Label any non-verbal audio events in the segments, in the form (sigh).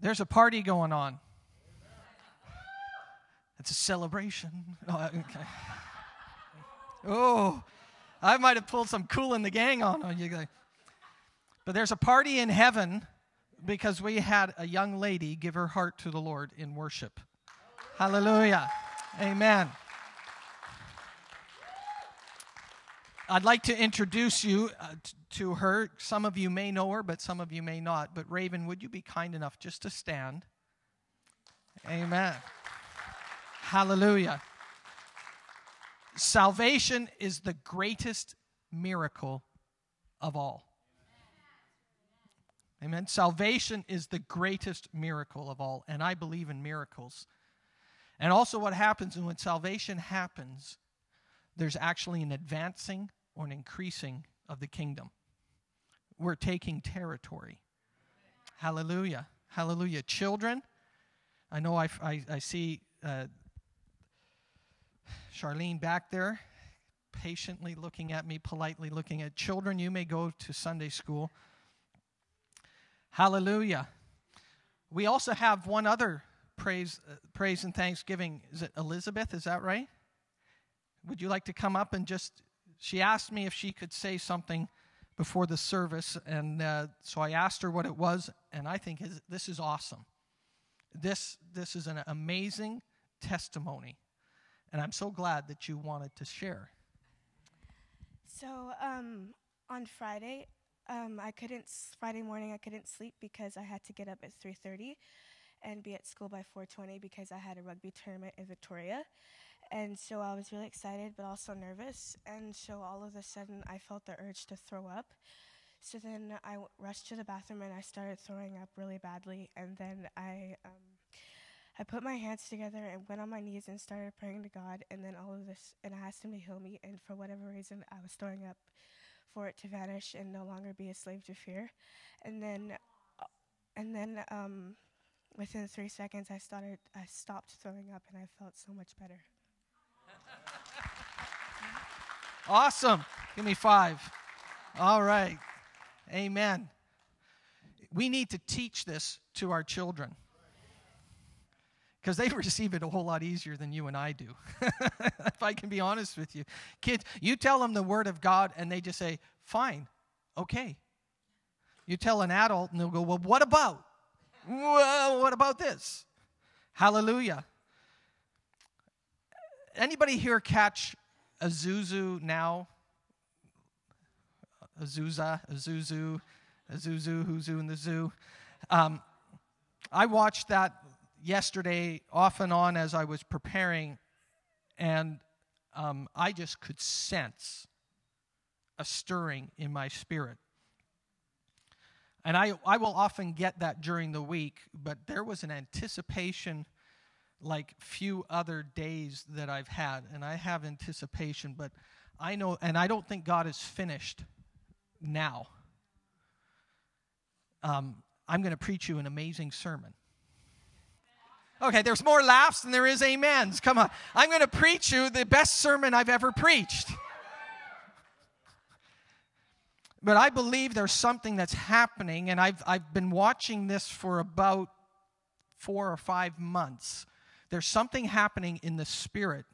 There's a party going on. It's a celebration. Oh, okay. oh I might have pulled some cool in the gang on you guys. But there's a party in heaven because we had a young lady give her heart to the Lord in worship. Hallelujah. Amen. I'd like to introduce you uh, to her. Some of you may know her, but some of you may not. But Raven, would you be kind enough just to stand? Amen. Hallelujah. Salvation is the greatest miracle of all. Amen. Salvation is the greatest miracle of all, and I believe in miracles. And also, what happens when salvation happens, there's actually an advancing or an increasing of the kingdom. We're taking territory. Hallelujah. Hallelujah. Children, I know I, I, I see uh, Charlene back there, patiently looking at me, politely looking at children. You may go to Sunday school. Hallelujah. We also have one other praise, uh, praise and thanksgiving. Is it Elizabeth? Is that right? Would you like to come up and just? She asked me if she could say something before the service, and uh, so I asked her what it was, and I think this is awesome. This this is an amazing testimony, and I'm so glad that you wanted to share. So um, on Friday, um, I couldn't Friday morning I couldn't sleep because I had to get up at 3:30 and be at school by 4:20 because I had a rugby tournament in Victoria. And so I was really excited but also nervous. And so all of a sudden I felt the urge to throw up. So then I w- rushed to the bathroom and I started throwing up really badly. And then I um, I put my hands together and went on my knees and started praying to God. And then all of this, and I asked Him to heal me. And for whatever reason, I was throwing up for it to vanish and no longer be a slave to fear. And then, uh, and then um, within three seconds, I started, I stopped throwing up, and I felt so much better. Awesome. Give me five. All right. Amen. We need to teach this to our children because they (laughs) receive it a whole lot easier than you and I do. (laughs) if I can be honest with you. Kids, you tell them the Word of God and they just say, fine, okay. You tell an adult and they'll go, well, what about? Well, what about this? Hallelujah. Anybody here catch a Zuzu now? A Zuza, a Zuzu, a Zuzu, who's in the zoo. Um, I watched that yesterday off and on as I was preparing, and um, I just could sense a stirring in my spirit. And I, I will often get that during the week, but there was an anticipation like few other days that I've had. And I have anticipation, but I know, and I don't think God is finished now. Um, I'm going to preach you an amazing sermon. Okay, there's more laughs than there is amens. Come on. I'm going to preach you the best sermon I've ever preached. But I believe there's something that's happening, and I've, I've been watching this for about four or five months. There's something happening in the spirit,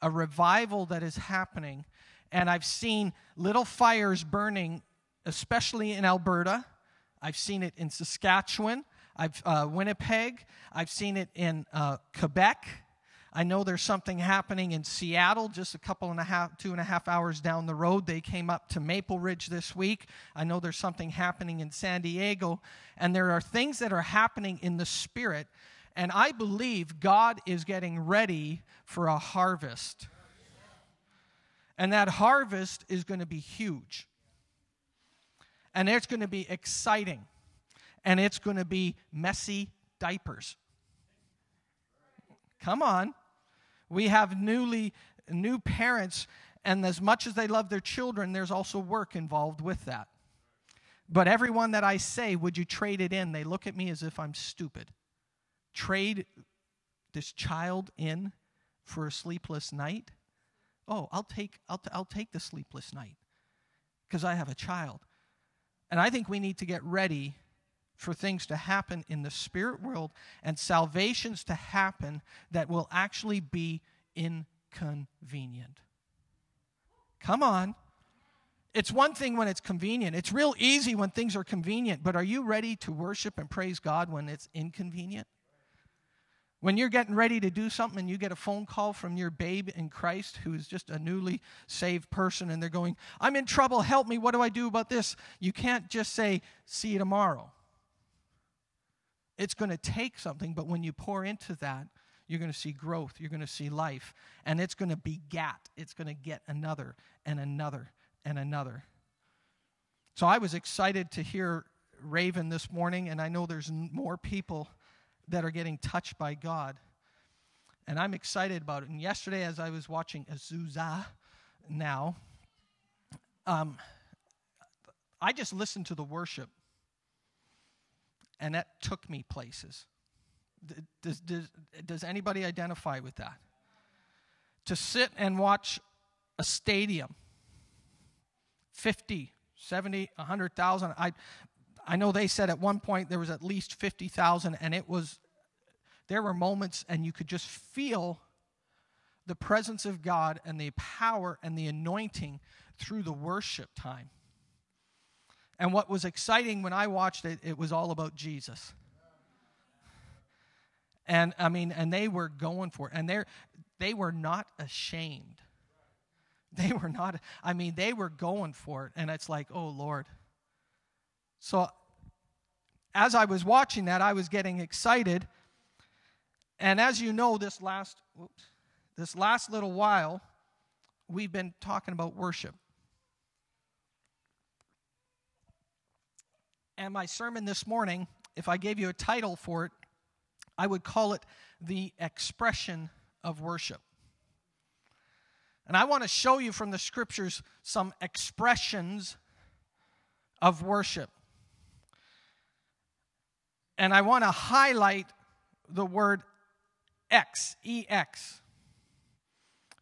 a revival that is happening. And I've seen little fires burning, especially in Alberta. I've seen it in Saskatchewan. I've uh, Winnipeg. I've seen it in uh, Quebec. I know there's something happening in Seattle, just a couple and a half, two and a half hours down the road. They came up to Maple Ridge this week. I know there's something happening in San Diego. And there are things that are happening in the spirit. And I believe God is getting ready for a harvest. And that harvest is going to be huge. And it's going to be exciting and it's going to be messy diapers. Come on. We have newly new parents and as much as they love their children there's also work involved with that. But everyone that I say, would you trade it in? They look at me as if I'm stupid. Trade this child in for a sleepless night? Oh, I'll take I'll, t- I'll take the sleepless night because I have a child. And I think we need to get ready for things to happen in the spirit world and salvations to happen that will actually be inconvenient. Come on. It's one thing when it's convenient. It's real easy when things are convenient, but are you ready to worship and praise God when it's inconvenient? When you're getting ready to do something and you get a phone call from your babe in Christ who is just a newly saved person and they're going, I'm in trouble, help me, what do I do about this? You can't just say, See you tomorrow. It's going to take something, but when you pour into that, you're going to see growth, you're going to see life, and it's going to begat. It's going to get another and another and another. So I was excited to hear Raven this morning, and I know there's more people that are getting touched by God. And I'm excited about it. And yesterday, as I was watching Azusa now, um, I just listened to the worship and that took me places. Does, does, does anybody identify with that? To sit and watch a stadium, 50, 70, 100,000. I, I know they said at one point there was at least 50,000, and it was, there were moments, and you could just feel the presence of God and the power and the anointing through the worship time. And what was exciting when I watched it, it was all about Jesus. And I mean, and they were going for it. And they they were not ashamed. They were not, I mean, they were going for it. And it's like, oh Lord. So as I was watching that, I was getting excited. And as you know, this last whoops, this last little while, we've been talking about worship. And my sermon this morning, if I gave you a title for it, I would call it The Expression of Worship. And I want to show you from the scriptures some expressions of worship. And I want to highlight the word X, EX,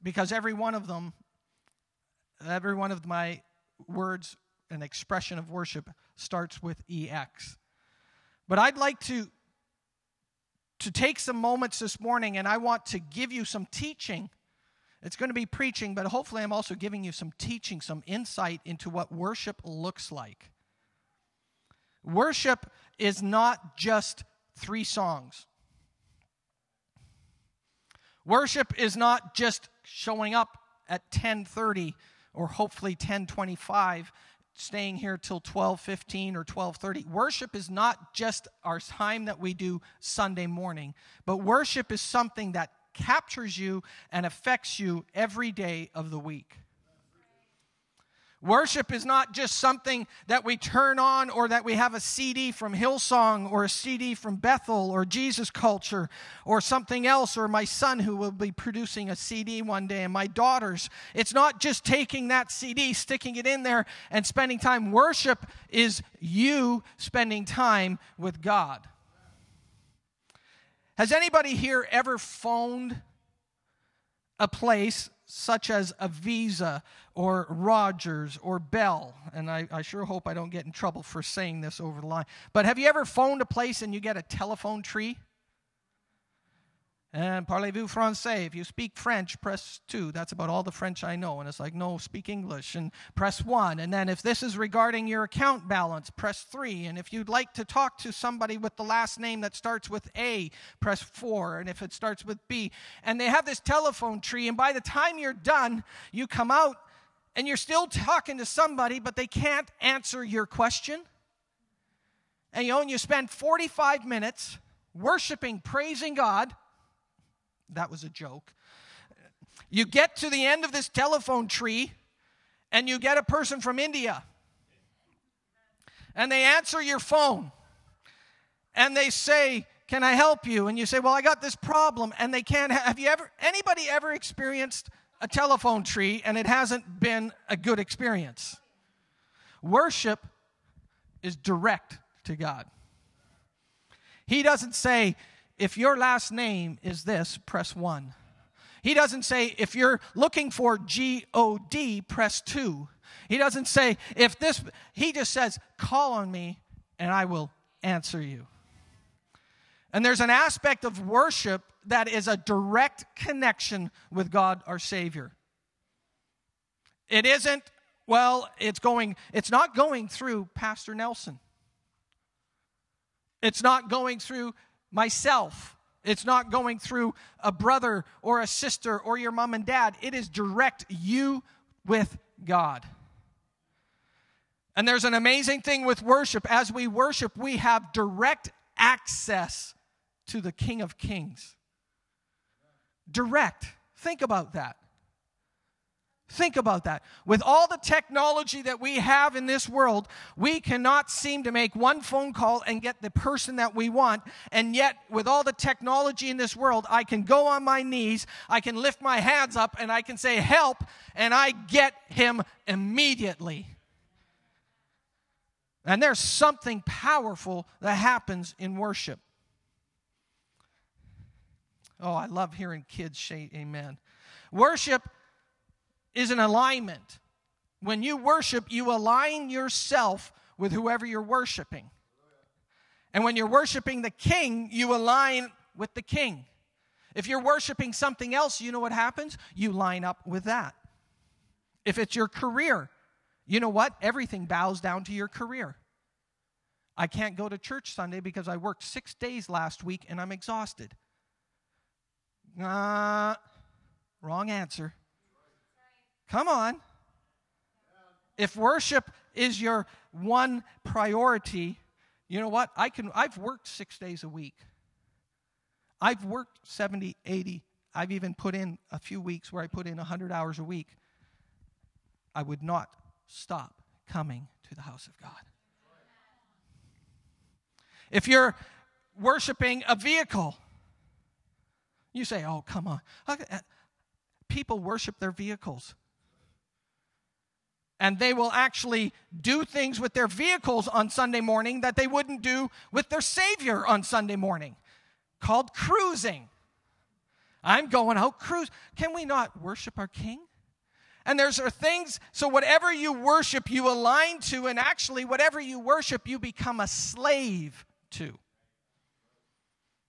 because every one of them, every one of my words an expression of worship starts with EX. But I'd like to to take some moments this morning and I want to give you some teaching. It's going to be preaching, but hopefully I'm also giving you some teaching, some insight into what worship looks like. Worship is not just three songs. Worship is not just showing up at 10:30 or hopefully 1025 staying here till 12:15 or 12:30. Worship is not just our time that we do Sunday morning, but worship is something that captures you and affects you every day of the week. Worship is not just something that we turn on or that we have a CD from Hillsong or a CD from Bethel or Jesus Culture or something else or my son who will be producing a CD one day and my daughters. It's not just taking that CD, sticking it in there and spending time. Worship is you spending time with God. Has anybody here ever phoned a place such as a Visa or Rogers or Bell, and I, I, sure hope I don't get in trouble for saying this over the line, but have you ever phoned a place and you get a telephone tree? And parlez-vous français? If you speak French, press 2. That's about all the French I know. And it's like, no, speak English. And press 1. And then if this is regarding your account balance, press 3. And if you'd like to talk to somebody with the last name that starts with A, press 4. And if it starts with B. And they have this telephone tree. And by the time you're done, you come out and you're still talking to somebody, but they can't answer your question. And you know, and you spend 45 minutes worshiping, praising God that was a joke. You get to the end of this telephone tree and you get a person from India. And they answer your phone and they say, Can I help you? And you say, Well, I got this problem. And they can't. Have you ever, anybody ever experienced a telephone tree and it hasn't been a good experience? Worship is direct to God. He doesn't say, if your last name is this, press 1. He doesn't say, if you're looking for G O D, press 2. He doesn't say, if this, he just says, call on me and I will answer you. And there's an aspect of worship that is a direct connection with God our Savior. It isn't, well, it's going, it's not going through Pastor Nelson. It's not going through myself. It's not going through a brother or a sister or your mom and dad. It is direct you with God. And there's an amazing thing with worship. As we worship, we have direct access to the King of Kings. Direct. Think about that. Think about that. With all the technology that we have in this world, we cannot seem to make one phone call and get the person that we want. And yet, with all the technology in this world, I can go on my knees, I can lift my hands up, and I can say, Help, and I get him immediately. And there's something powerful that happens in worship. Oh, I love hearing kids say amen. Worship is an alignment. When you worship, you align yourself with whoever you're worshiping. And when you're worshiping the king, you align with the king. If you're worshiping something else, you know what happens? You line up with that. If it's your career, you know what? Everything bows down to your career. I can't go to church Sunday because I worked six days last week and I'm exhausted. Uh, wrong answer. Come on. If worship is your one priority, you know what? I can I've worked 6 days a week. I've worked 70, 80. I've even put in a few weeks where I put in 100 hours a week. I would not stop coming to the house of God. If you're worshiping a vehicle, you say, oh, come on. People worship their vehicles and they will actually do things with their vehicles on Sunday morning that they wouldn't do with their Savior on Sunday morning, called cruising. I'm going out cruise. Can we not worship our King? And there's are things, so whatever you worship, you align to, and actually, whatever you worship, you become a slave to.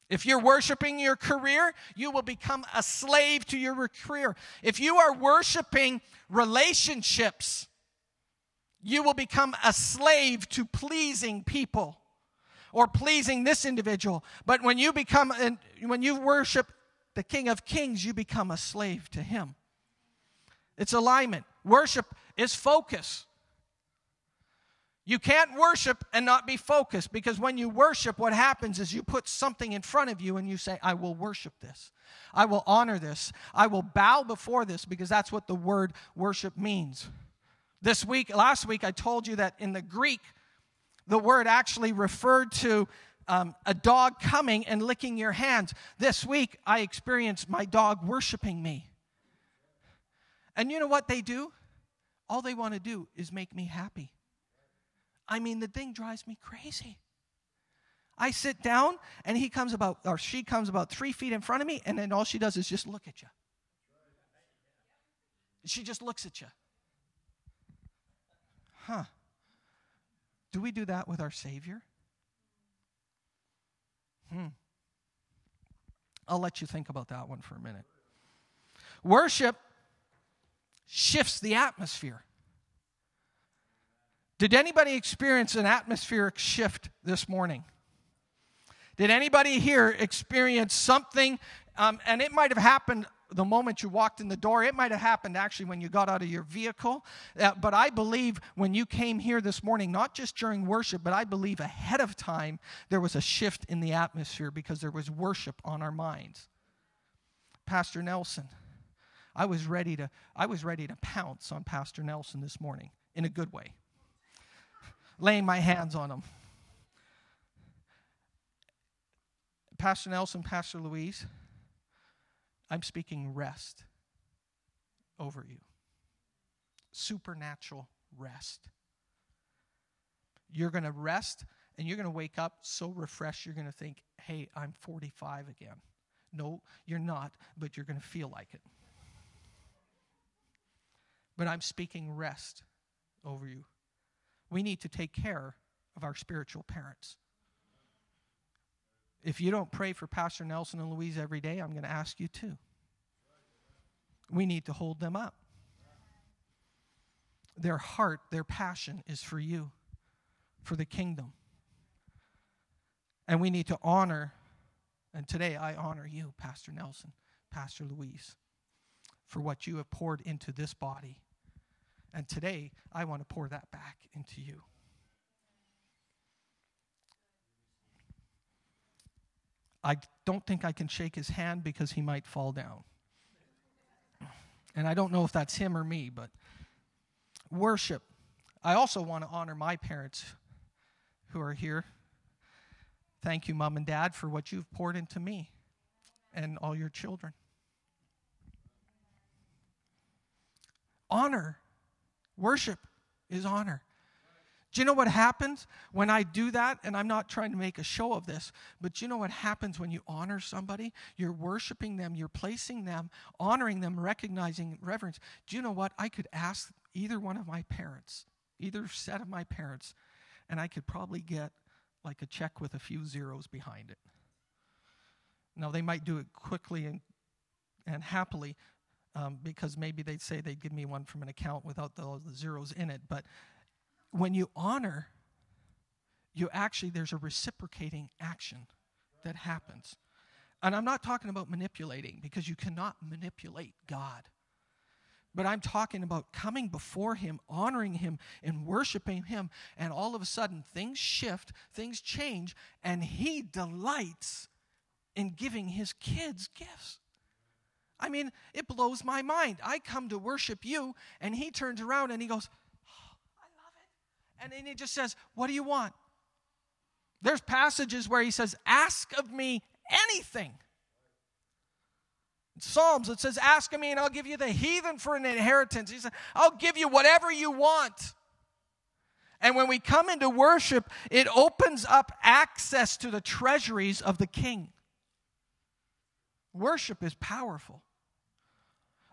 If you're worshiping your career, you will become a slave to your career. If you are worshiping relationships, you will become a slave to pleasing people or pleasing this individual. But when you become, when you worship the King of Kings, you become a slave to Him. It's alignment. Worship is focus. You can't worship and not be focused because when you worship, what happens is you put something in front of you and you say, I will worship this. I will honor this. I will bow before this because that's what the word worship means. This week, last week, I told you that in the Greek, the word actually referred to um, a dog coming and licking your hands. This week, I experienced my dog worshiping me. And you know what they do? All they want to do is make me happy. I mean, the thing drives me crazy. I sit down and he comes about, or she comes about three feet in front of me, and then all she does is just look at you. She just looks at you huh, do we do that with our Savior? Hmm. I'll let you think about that one for a minute. Worship shifts the atmosphere. Did anybody experience an atmospheric shift this morning? Did anybody here experience something? Um, and it might have happened the moment you walked in the door. It might have happened actually when you got out of your vehicle. Uh, but I believe when you came here this morning, not just during worship, but I believe ahead of time, there was a shift in the atmosphere because there was worship on our minds. Pastor Nelson, I was ready to, I was ready to pounce on Pastor Nelson this morning in a good way, laying my hands on him. Pastor Nelson, Pastor Louise, I'm speaking rest over you. Supernatural rest. You're going to rest and you're going to wake up so refreshed, you're going to think, hey, I'm 45 again. No, you're not, but you're going to feel like it. But I'm speaking rest over you. We need to take care of our spiritual parents. If you don't pray for Pastor Nelson and Louise every day, I'm going to ask you to. We need to hold them up. Their heart, their passion is for you, for the kingdom. And we need to honor, and today I honor you, Pastor Nelson, Pastor Louise, for what you have poured into this body. And today I want to pour that back into you. I don't think I can shake his hand because he might fall down. And I don't know if that's him or me, but worship. I also want to honor my parents who are here. Thank you, mom and dad, for what you've poured into me and all your children. Honor. Worship is honor. Do you know what happens when I do that? And I'm not trying to make a show of this, but you know what happens when you honor somebody? You're worshiping them, you're placing them, honoring them, recognizing reverence. Do you know what? I could ask either one of my parents, either set of my parents, and I could probably get like a check with a few zeros behind it. Now, they might do it quickly and, and happily um, because maybe they'd say they'd give me one from an account without the, the zeros in it, but when you honor, you actually, there's a reciprocating action that happens. And I'm not talking about manipulating because you cannot manipulate God. But I'm talking about coming before Him, honoring Him, and worshiping Him. And all of a sudden, things shift, things change, and He delights in giving His kids gifts. I mean, it blows my mind. I come to worship you, and He turns around and He goes, and then he just says, What do you want? There's passages where he says, Ask of me anything. In Psalms, it says, Ask of me and I'll give you the heathen for an inheritance. He said, I'll give you whatever you want. And when we come into worship, it opens up access to the treasuries of the king. Worship is powerful.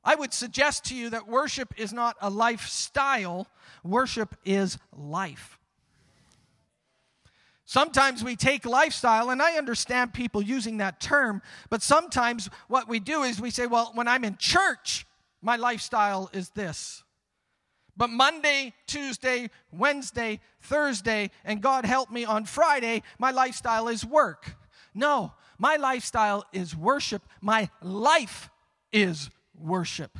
I would suggest to you that worship is not a lifestyle, worship is life. Sometimes we take lifestyle, and I understand people using that term, but sometimes what we do is we say, well, when I'm in church, my lifestyle is this. But Monday, Tuesday, Wednesday, Thursday, and God help me on Friday, my lifestyle is work. No, my lifestyle is worship. My life is worship.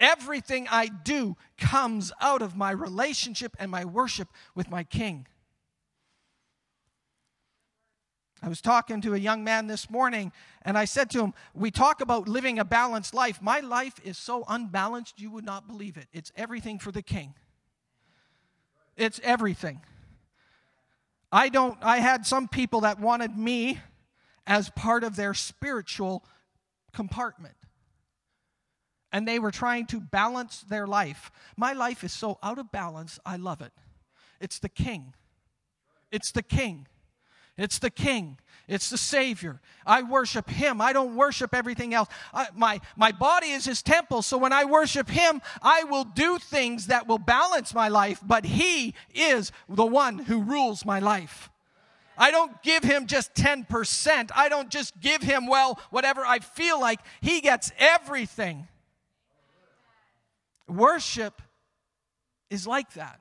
Everything I do comes out of my relationship and my worship with my King. I was talking to a young man this morning, and I said to him, We talk about living a balanced life. My life is so unbalanced, you would not believe it. It's everything for the king. It's everything. I don't, I had some people that wanted me as part of their spiritual compartment and they were trying to balance their life. My life is so out of balance, I love it. It's the King. It's the King. It's the King. It's the Savior. I worship Him. I don't worship everything else. I, my, my body is His temple, so when I worship Him, I will do things that will balance my life, but He is the one who rules my life. I don't give Him just 10%. I don't just give Him, well, whatever I feel like. He gets everything. Worship is like that.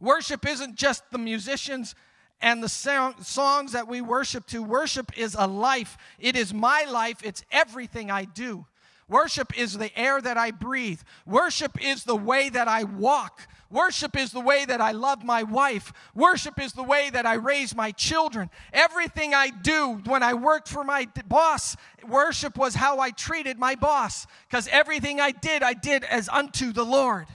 Worship isn't just the musicians and the songs that we worship to. Worship is a life. It is my life. It's everything I do. Worship is the air that I breathe. Worship is the way that I walk. Worship is the way that I love my wife. Worship is the way that I raise my children. Everything I do when I worked for my boss, worship was how I treated my boss because everything I did, I did as unto the Lord.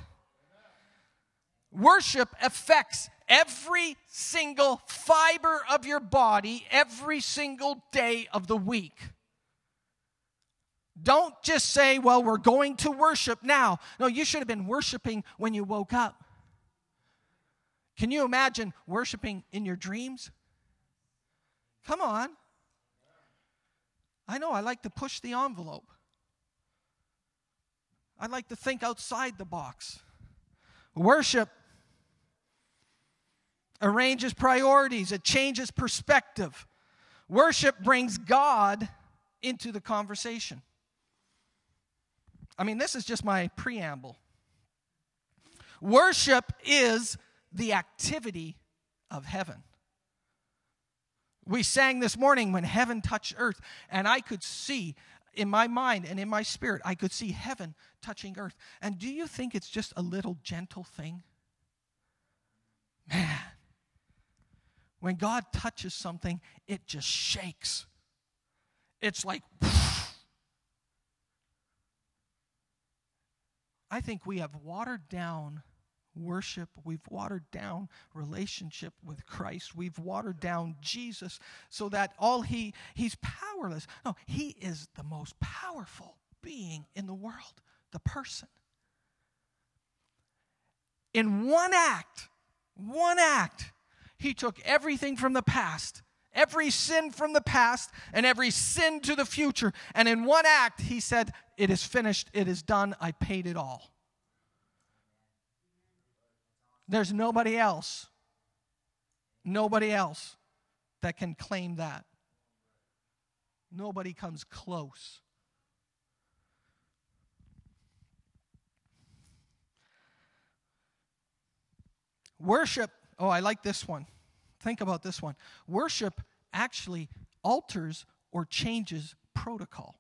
Worship affects every single fiber of your body every single day of the week. Don't just say, well, we're going to worship now. No, you should have been worshiping when you woke up. Can you imagine worshiping in your dreams? Come on. I know I like to push the envelope. I like to think outside the box. Worship arranges priorities, it changes perspective. Worship brings God into the conversation. I mean, this is just my preamble. Worship is the activity of heaven. We sang this morning when heaven touched earth, and I could see in my mind and in my spirit, I could see heaven touching earth. And do you think it's just a little gentle thing? Man, when God touches something, it just shakes. It's like, I think we have watered down worship. We've watered down relationship with Christ. We've watered down Jesus so that all he he's powerless. No, he is the most powerful being in the world, the person. In one act, one act, he took everything from the past, every sin from the past, and every sin to the future. And in one act, he said, It is finished, it is done, I paid it all. There's nobody else, nobody else that can claim that. Nobody comes close. Worship, oh, I like this one. Think about this one. Worship actually alters or changes protocol.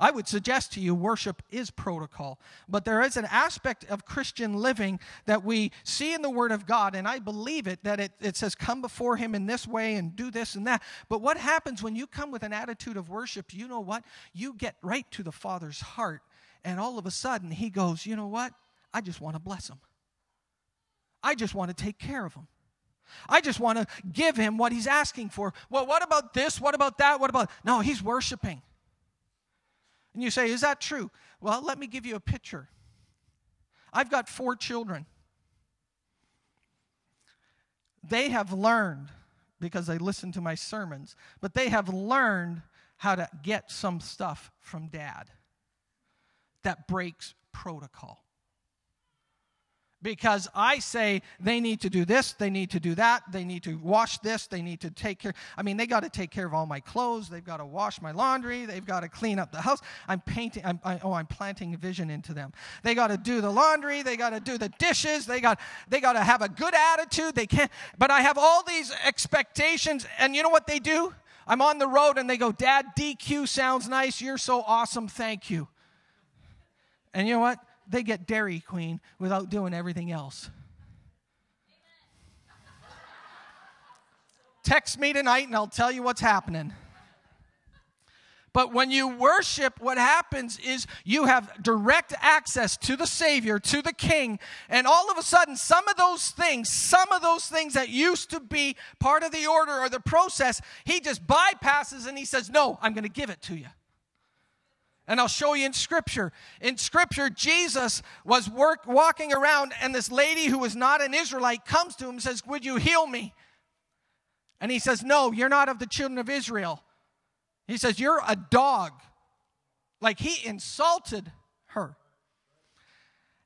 I would suggest to you worship is protocol, but there is an aspect of Christian living that we see in the Word of God, and I believe it that it, it says, Come before Him in this way and do this and that. But what happens when you come with an attitude of worship? You know what? You get right to the Father's heart, and all of a sudden He goes, You know what? I just want to bless Him. I just want to take care of Him. I just want to give him what he's asking for. Well, what about this? What about that? What about. No, he's worshiping. And you say, Is that true? Well, let me give you a picture. I've got four children. They have learned, because they listen to my sermons, but they have learned how to get some stuff from dad that breaks protocol because I say they need to do this, they need to do that, they need to wash this, they need to take care. I mean, they got to take care of all my clothes, they've got to wash my laundry, they've got to clean up the house. I'm painting, I'm, I, oh, I'm planting vision into them. They got to do the laundry, they got to do the dishes, they got, they got to have a good attitude. They can't, but I have all these expectations, and you know what they do? I'm on the road and they go, Dad, DQ sounds nice. You're so awesome. Thank you. And you know what? They get Dairy Queen without doing everything else. Text me tonight and I'll tell you what's happening. But when you worship, what happens is you have direct access to the Savior, to the King, and all of a sudden, some of those things, some of those things that used to be part of the order or the process, He just bypasses and He says, No, I'm going to give it to you. And I'll show you in Scripture. In Scripture, Jesus was work, walking around, and this lady who was not an Israelite comes to him and says, Would you heal me? And he says, No, you're not of the children of Israel. He says, You're a dog. Like he insulted her.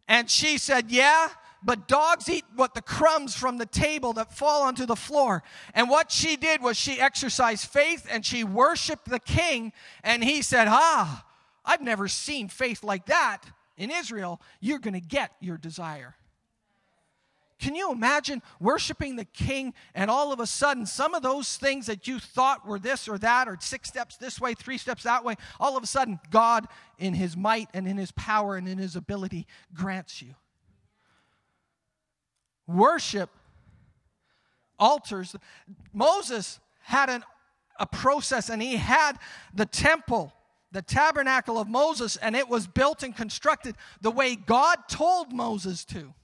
And she said, Yeah, but dogs eat what the crumbs from the table that fall onto the floor. And what she did was she exercised faith and she worshiped the king. And he said, Ah, I've never seen faith like that in Israel. You're going to get your desire. Can you imagine worshiping the king and all of a sudden some of those things that you thought were this or that or six steps this way, three steps that way, all of a sudden God in his might and in his power and in his ability grants you. Worship alters. Moses had an, a process and he had the temple the tabernacle of Moses, and it was built and constructed the way God told Moses to.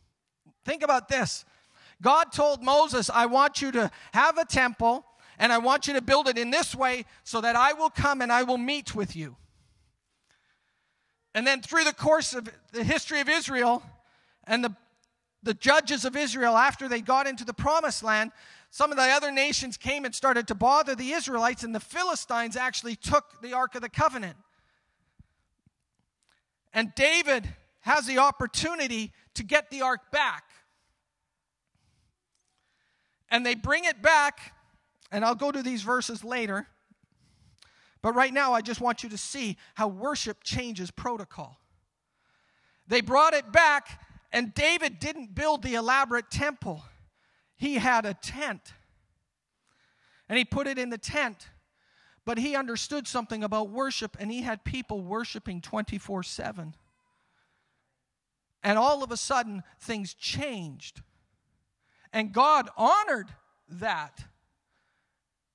Think about this God told Moses, I want you to have a temple, and I want you to build it in this way so that I will come and I will meet with you. And then through the course of the history of Israel and the, the judges of Israel, after they got into the promised land, some of the other nations came and started to bother the Israelites, and the Philistines actually took the Ark of the Covenant. And David has the opportunity to get the ark back. And they bring it back, and I'll go to these verses later. But right now, I just want you to see how worship changes protocol. They brought it back, and David didn't build the elaborate temple, he had a tent. And he put it in the tent. But he understood something about worship, and he had people worshiping 24 7. And all of a sudden, things changed. And God honored that.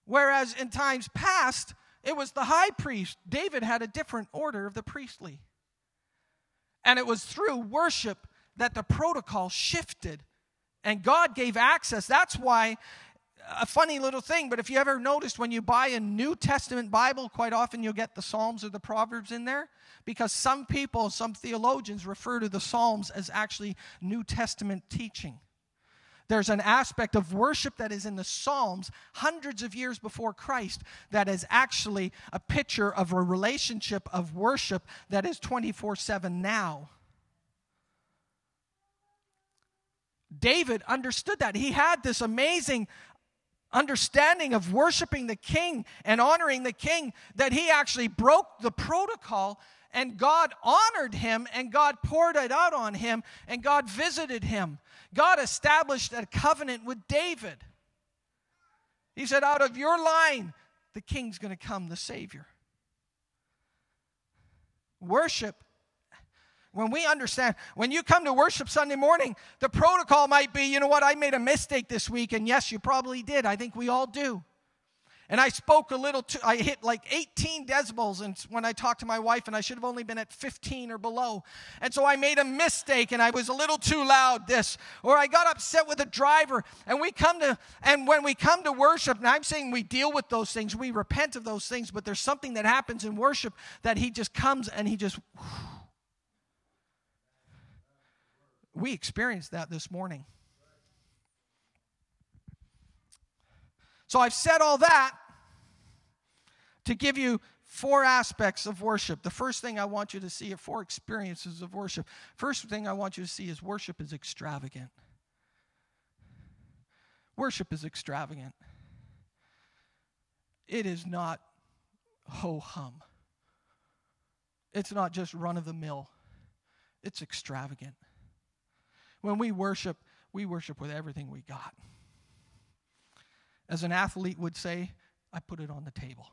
Whereas in times past, it was the high priest. David had a different order of the priestly. And it was through worship that the protocol shifted and God gave access. That's why a funny little thing, but if you ever noticed when you buy a New Testament Bible, quite often you'll get the Psalms or the Proverbs in there because some people, some theologians refer to the Psalms as actually New Testament teaching. There's an aspect of worship that is in the Psalms hundreds of years before Christ that is actually a picture of a relationship of worship that is 24 7 now. David understood that. He had this amazing understanding of worshiping the king and honoring the king that he actually broke the protocol and God honored him and God poured it out on him and God visited him. God established a covenant with David. He said, Out of your line, the king's going to come, the Savior. Worship when we understand, when you come to worship Sunday morning, the protocol might be, you know what, I made a mistake this week, and yes, you probably did. I think we all do. And I spoke a little too, I hit like 18 decibels and when I talked to my wife, and I should have only been at 15 or below. And so I made a mistake and I was a little too loud, this. Or I got upset with a driver. And we come to, and when we come to worship, and I'm saying we deal with those things, we repent of those things, but there's something that happens in worship that he just comes and he just, whew, We experienced that this morning. So I've said all that to give you four aspects of worship. The first thing I want you to see are four experiences of worship. First thing I want you to see is worship is extravagant. Worship is extravagant. It is not ho hum. It's not just run of the mill. It's extravagant. When we worship, we worship with everything we got. As an athlete would say, I put it on the table.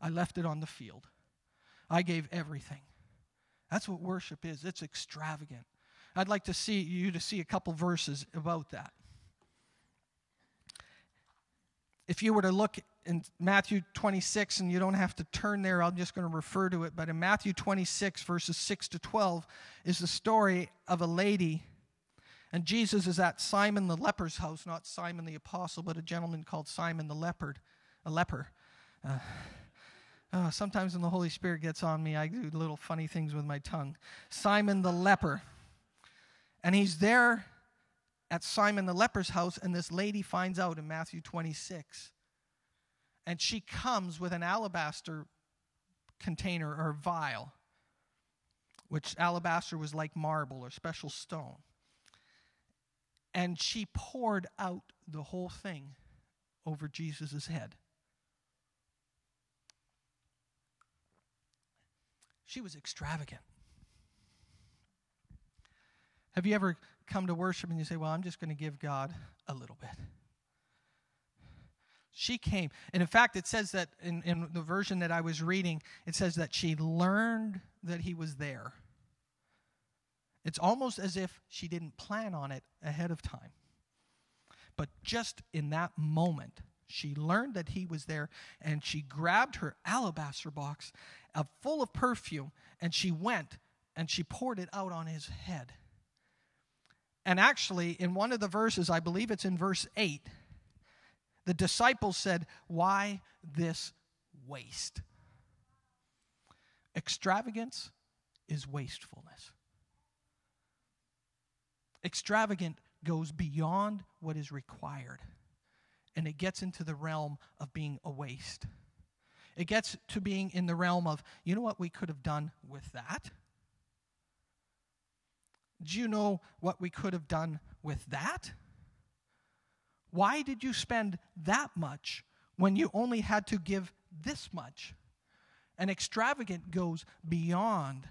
I left it on the field. I gave everything. That's what worship is. It's extravagant. I'd like to see you to see a couple verses about that. If you were to look in Matthew 26, and you don't have to turn there, I'm just going to refer to it, but in Matthew 26, verses 6 to 12, is the story of a lady and Jesus is at Simon the leper's house, not Simon the apostle, but a gentleman called Simon the leopard, a leper. Uh, uh, sometimes when the Holy Spirit gets on me, I do little funny things with my tongue. Simon the leper. And he's there at Simon the leper's house, and this lady finds out in Matthew 26. And she comes with an alabaster container or vial, which alabaster was like marble or special stone. And she poured out the whole thing over Jesus' head. She was extravagant. Have you ever come to worship and you say, Well, I'm just going to give God a little bit? She came. And in fact, it says that in, in the version that I was reading, it says that she learned that he was there. It's almost as if she didn't plan on it ahead of time. But just in that moment, she learned that he was there and she grabbed her alabaster box full of perfume and she went and she poured it out on his head. And actually, in one of the verses, I believe it's in verse 8, the disciples said, Why this waste? Extravagance is wastefulness. Extravagant goes beyond what is required, and it gets into the realm of being a waste. It gets to being in the realm of, you know what we could have done with that? Do you know what we could have done with that? Why did you spend that much when you only had to give this much? And extravagant goes beyond,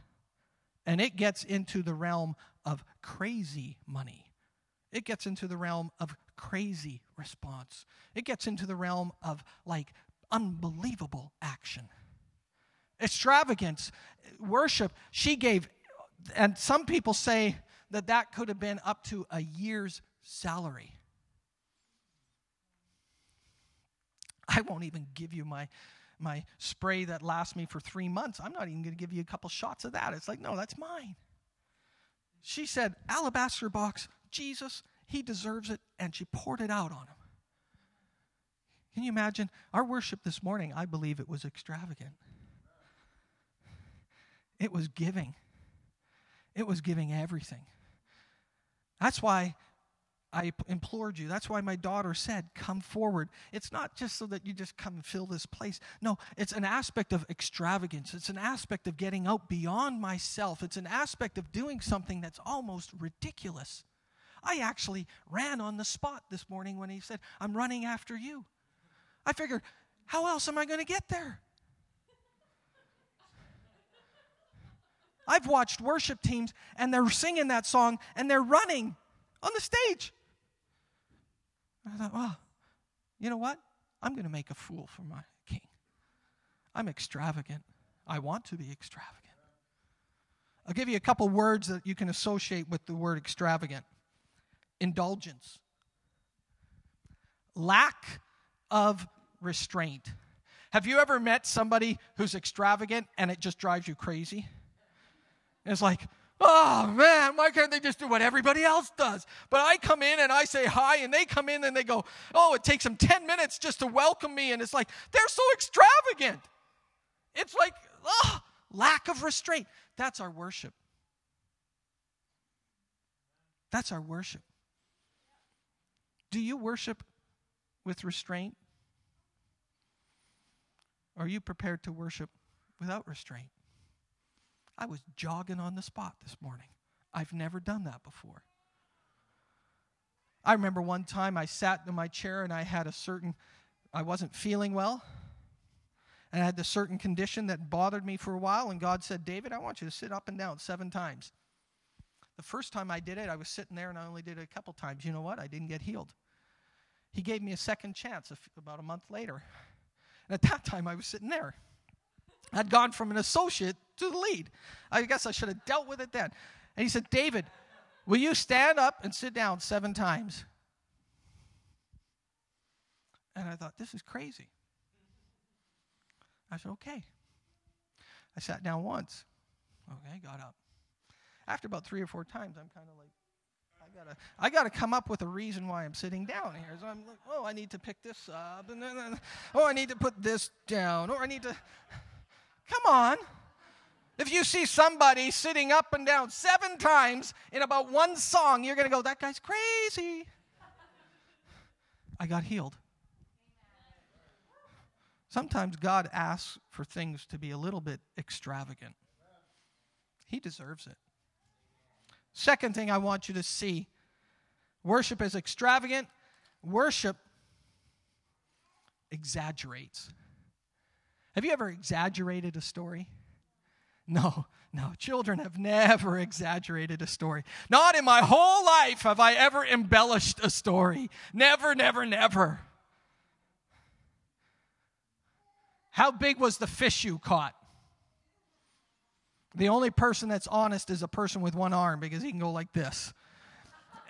and it gets into the realm of crazy money. It gets into the realm of crazy response. It gets into the realm of like unbelievable action. Extravagance, worship, she gave, and some people say that that could have been up to a year's salary. I won't even give you my my spray that lasts me for three months. I'm not even going to give you a couple shots of that. It's like, no, that's mine. She said, alabaster box, Jesus, he deserves it, and she poured it out on him. Can you imagine? Our worship this morning, I believe it was extravagant. It was giving. It was giving everything. That's why I implored you. That's why my daughter said, Come forward. It's not just so that you just come and fill this place. No, it's an aspect of extravagance. It's an aspect of getting out beyond myself. It's an aspect of doing something that's almost ridiculous. I actually ran on the spot this morning when he said, I'm running after you. I figured, how else am I going to get there? I've watched worship teams and they're singing that song and they're running on the stage. I thought, well, you know what? I'm going to make a fool for my king. I'm extravagant. I want to be extravagant. I'll give you a couple words that you can associate with the word extravagant indulgence, lack of restraint. Have you ever met somebody who's extravagant and it just drives you crazy? It's like, Oh man, why can't they just do what everybody else does? But I come in and I say hi, and they come in and they go, Oh, it takes them 10 minutes just to welcome me. And it's like, they're so extravagant. It's like, oh, lack of restraint. That's our worship. That's our worship. Do you worship with restraint? Are you prepared to worship without restraint? I was jogging on the spot this morning. I've never done that before. I remember one time I sat in my chair and I had a certain, I wasn't feeling well. And I had this certain condition that bothered me for a while. And God said, David, I want you to sit up and down seven times. The first time I did it, I was sitting there and I only did it a couple times. You know what? I didn't get healed. He gave me a second chance about a month later. And at that time, I was sitting there. I'd gone from an associate to the lead. I guess I should have dealt with it then. And he said, David, will you stand up and sit down seven times? And I thought, this is crazy. I said, okay. I sat down once. Okay, got up. After about three or four times, I'm kind of like, I gotta, I gotta come up with a reason why I'm sitting down here. So I'm like, oh, I need to pick this up, and then, oh, I need to put this down, or I need to. Come on. If you see somebody sitting up and down seven times in about one song, you're going to go, that guy's crazy. I got healed. Sometimes God asks for things to be a little bit extravagant. He deserves it. Second thing I want you to see worship is extravagant, worship exaggerates. Have you ever exaggerated a story? No, no. Children have never exaggerated a story. Not in my whole life have I ever embellished a story. Never, never, never. How big was the fish you caught? The only person that's honest is a person with one arm because he can go like this.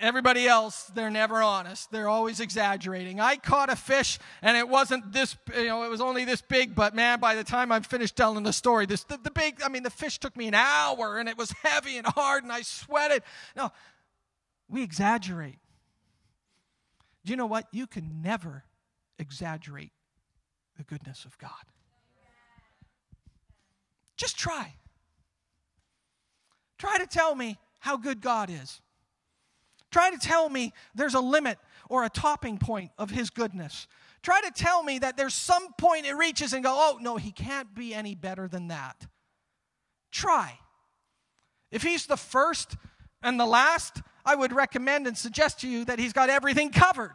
Everybody else, they're never honest. They're always exaggerating. I caught a fish and it wasn't this, you know, it was only this big, but man, by the time I'm finished telling the story, this, the, the big, I mean, the fish took me an hour and it was (laughs) heavy and hard and I sweated. No, we exaggerate. Do you know what? You can never exaggerate the goodness of God. Just try. Try to tell me how good God is. Try to tell me there's a limit or a topping point of his goodness. Try to tell me that there's some point it reaches and go, oh, no, he can't be any better than that. Try. If he's the first and the last, I would recommend and suggest to you that he's got everything covered.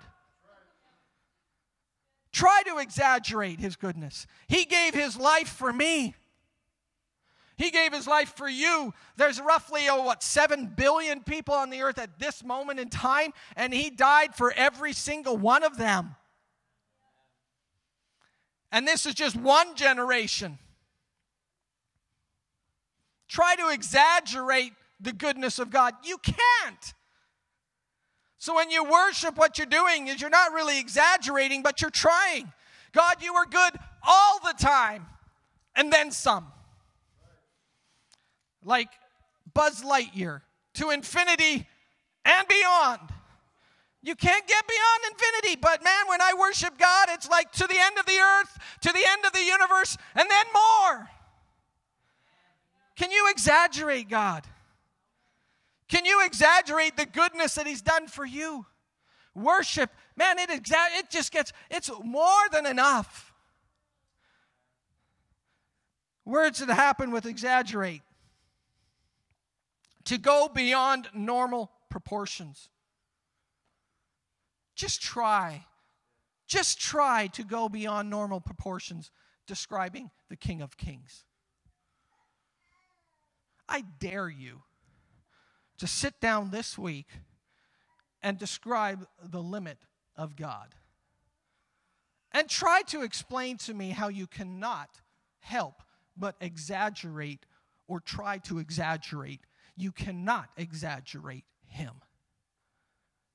Try to exaggerate his goodness. He gave his life for me. He gave his life for you. There's roughly, oh, what, 7 billion people on the earth at this moment in time, and he died for every single one of them. And this is just one generation. Try to exaggerate the goodness of God. You can't. So when you worship, what you're doing is you're not really exaggerating, but you're trying. God, you are good all the time, and then some like Buzz Lightyear to infinity and beyond. You can't get beyond infinity, but man, when I worship God, it's like to the end of the earth, to the end of the universe, and then more. Can you exaggerate God? Can you exaggerate the goodness that He's done for you? Worship, man, it, exa- it just gets, it's more than enough. Words that happen with exaggerate to go beyond normal proportions. Just try. Just try to go beyond normal proportions describing the King of Kings. I dare you to sit down this week and describe the limit of God. And try to explain to me how you cannot help but exaggerate or try to exaggerate you cannot exaggerate him.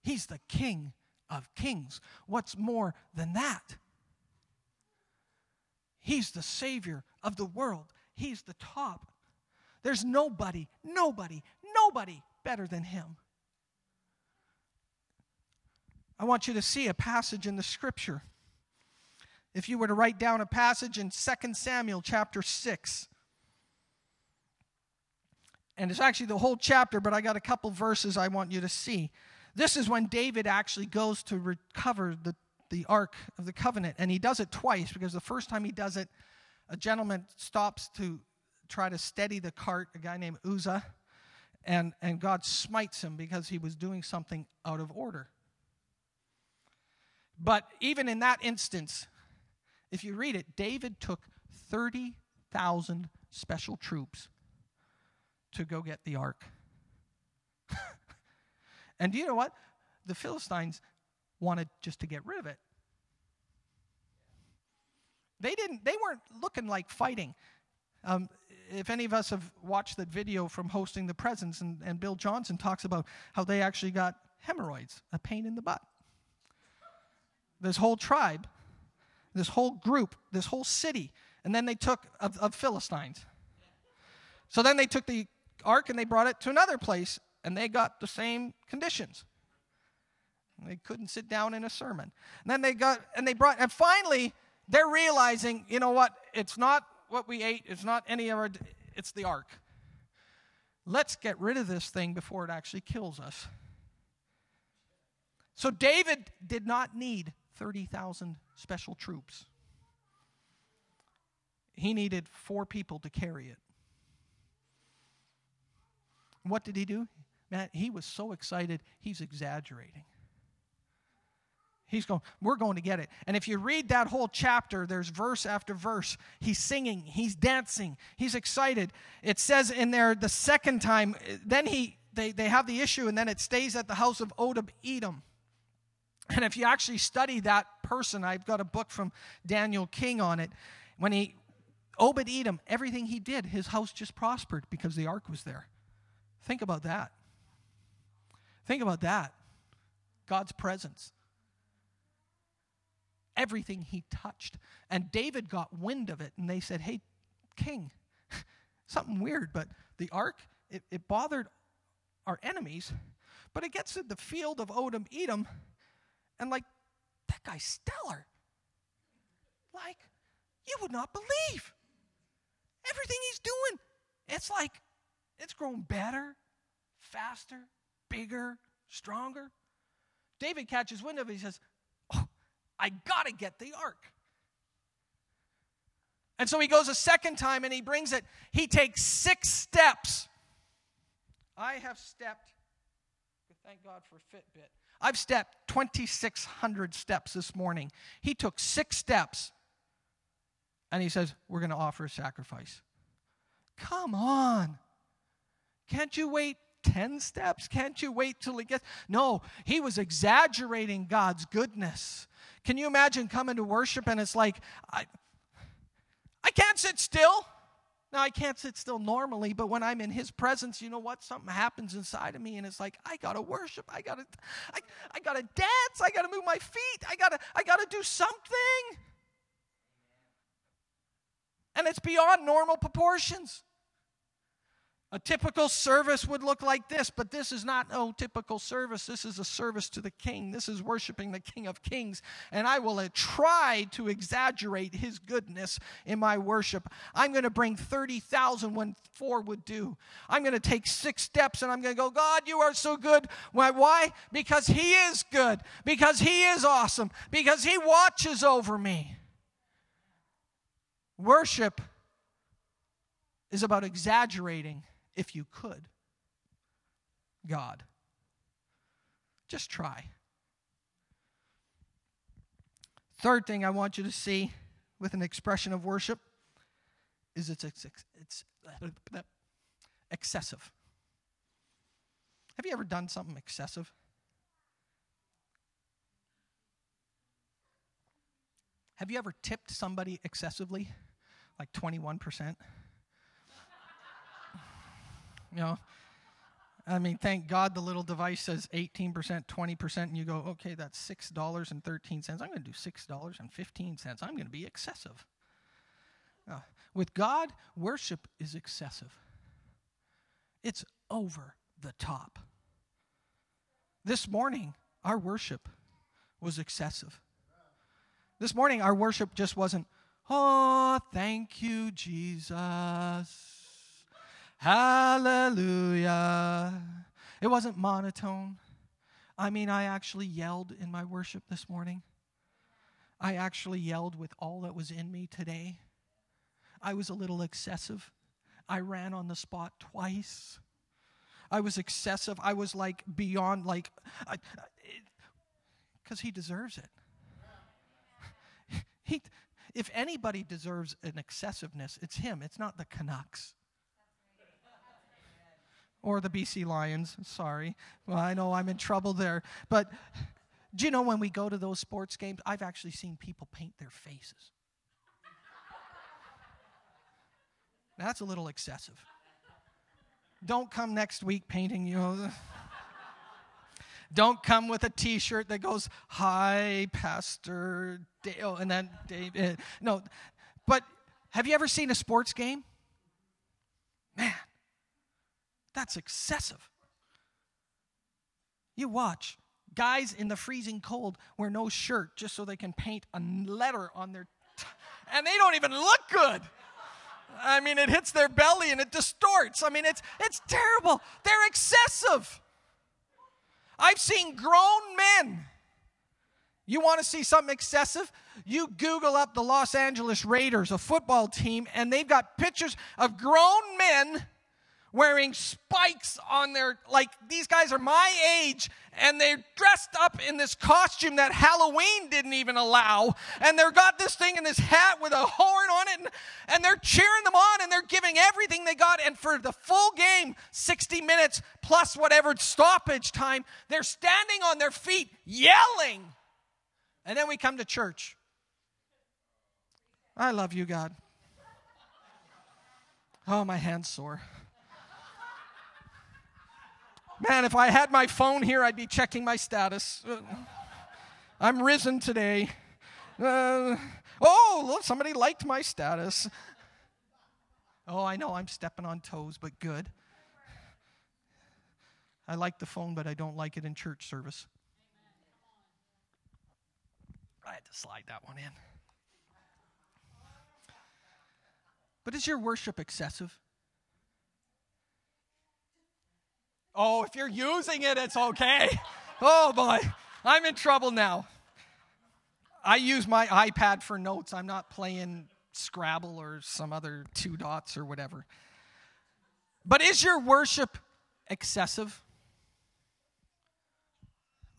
He's the King of kings. What's more than that? He's the Savior of the world. He's the top. There's nobody, nobody, nobody better than him. I want you to see a passage in the scripture. If you were to write down a passage in 2 Samuel chapter 6, and it's actually the whole chapter, but I got a couple verses I want you to see. This is when David actually goes to recover the, the Ark of the Covenant, and he does it twice because the first time he does it, a gentleman stops to try to steady the cart, a guy named Uzzah, and, and God smites him because he was doing something out of order. But even in that instance, if you read it, David took 30,000 special troops to go get the ark. (laughs) and do you know what? The Philistines wanted just to get rid of it. They didn't. They weren't looking like fighting. Um, if any of us have watched that video from hosting the presence, and, and Bill Johnson talks about how they actually got hemorrhoids, a pain in the butt. This whole tribe, this whole group, this whole city, and then they took of, of Philistines. So then they took the ark and they brought it to another place and they got the same conditions. They couldn't sit down in a sermon. And then they got, and they brought, and finally they're realizing, you know what? It's not what we ate, it's not any of our, it's the ark. Let's get rid of this thing before it actually kills us. So David did not need 30,000 special troops. He needed four people to carry it. What did he do? Man, he was so excited, he's exaggerating. He's going, we're going to get it. And if you read that whole chapter, there's verse after verse. He's singing, he's dancing, he's excited. It says in there the second time, then he they, they have the issue, and then it stays at the house of Obed Edom. And if you actually study that person, I've got a book from Daniel King on it. When he Obed Edom, everything he did, his house just prospered because the ark was there. Think about that. Think about that. God's presence. Everything he touched. And David got wind of it, and they said, Hey, king, (laughs) something weird, but the ark, it, it bothered our enemies, but it gets to the field of Odom Edom, and like, that guy's stellar. Like, you would not believe everything he's doing. It's like it's grown better, faster, bigger, stronger. David catches wind of it. He says, oh, I got to get the ark. And so he goes a second time and he brings it. He takes six steps. I have stepped, thank God for Fitbit, I've stepped 2,600 steps this morning. He took six steps and he says, We're going to offer a sacrifice. Come on. Can't you wait 10 steps? Can't you wait till he gets. No, he was exaggerating God's goodness. Can you imagine coming to worship and it's like, I, I can't sit still. Now, I can't sit still normally, but when I'm in his presence, you know what? Something happens inside of me, and it's like, I gotta worship. I gotta, I, I gotta dance. I gotta move my feet. I gotta, I gotta do something. And it's beyond normal proportions. A typical service would look like this, but this is not no typical service. This is a service to the King. This is worshiping the King of Kings. And I will uh, try to exaggerate his goodness in my worship. I'm going to bring 30,000 when four would do. I'm going to take six steps and I'm going to go, God, you are so good. Why? Why? Because he is good. Because he is awesome. Because he watches over me. Worship is about exaggerating if you could. God. Just try. Third thing I want you to see with an expression of worship is it's, it's, it's excessive. Have you ever done something excessive? Have you ever tipped somebody excessively, like 21%? You know, I mean, thank God the little device says 18%, 20%, and you go, okay, that's $6.13. I'm going to do $6.15. I'm going to be excessive. Uh, with God, worship is excessive, it's over the top. This morning, our worship was excessive. This morning, our worship just wasn't, oh, thank you, Jesus. Hallelujah. It wasn't monotone. I mean, I actually yelled in my worship this morning. I actually yelled with all that was in me today. I was a little excessive. I ran on the spot twice. I was excessive. I was like beyond, like, because he deserves it. (laughs) He, if anybody deserves an excessiveness, it's him. It's not the Canucks or the BC Lions. Sorry. Well, I know I'm in trouble there. But do you know when we go to those sports games, I've actually seen people paint their faces. That's a little excessive. Don't come next week painting you. Know, (laughs) don't come with a t shirt that goes, Hi, Pastor Dale, and then David. Eh, no. But have you ever seen a sports game? Man, that's excessive. You watch guys in the freezing cold wear no shirt just so they can paint a letter on their t- and they don't even look good. I mean, it hits their belly and it distorts. I mean, it's it's terrible. They're excessive. I've seen grown men. You want to see something excessive? You Google up the Los Angeles Raiders, a football team, and they've got pictures of grown men wearing spikes on their like these guys are my age and they're dressed up in this costume that Halloween didn't even allow and they've got this thing in this hat with a horn on it and, and they're cheering them on and they're giving everything they got and for the full game 60 minutes plus whatever stoppage time they're standing on their feet yelling. And then we come to church. I love you God. Oh my hands sore Man, if I had my phone here, I'd be checking my status. Uh, I'm risen today. Uh, oh, look, somebody liked my status. Oh, I know I'm stepping on toes, but good. I like the phone, but I don't like it in church service. I had to slide that one in. But is your worship excessive? Oh, if you're using it, it's okay. (laughs) Oh boy, I'm in trouble now. I use my iPad for notes. I'm not playing Scrabble or some other two dots or whatever. But is your worship excessive?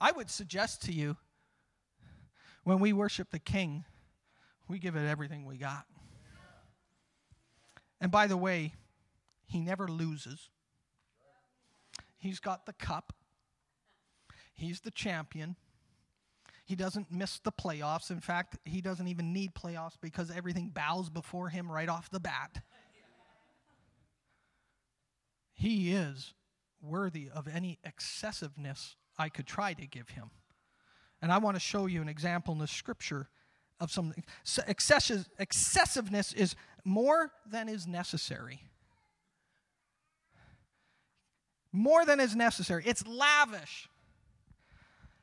I would suggest to you when we worship the King, we give it everything we got. And by the way, he never loses. He's got the cup, he's the champion. He doesn't miss the playoffs. In fact, he doesn't even need playoffs because everything bows before him right off the bat. He is worthy of any excessiveness I could try to give him. And I want to show you an example in the scripture of some excessive, excessiveness is more than is necessary. More than is necessary. It's lavish.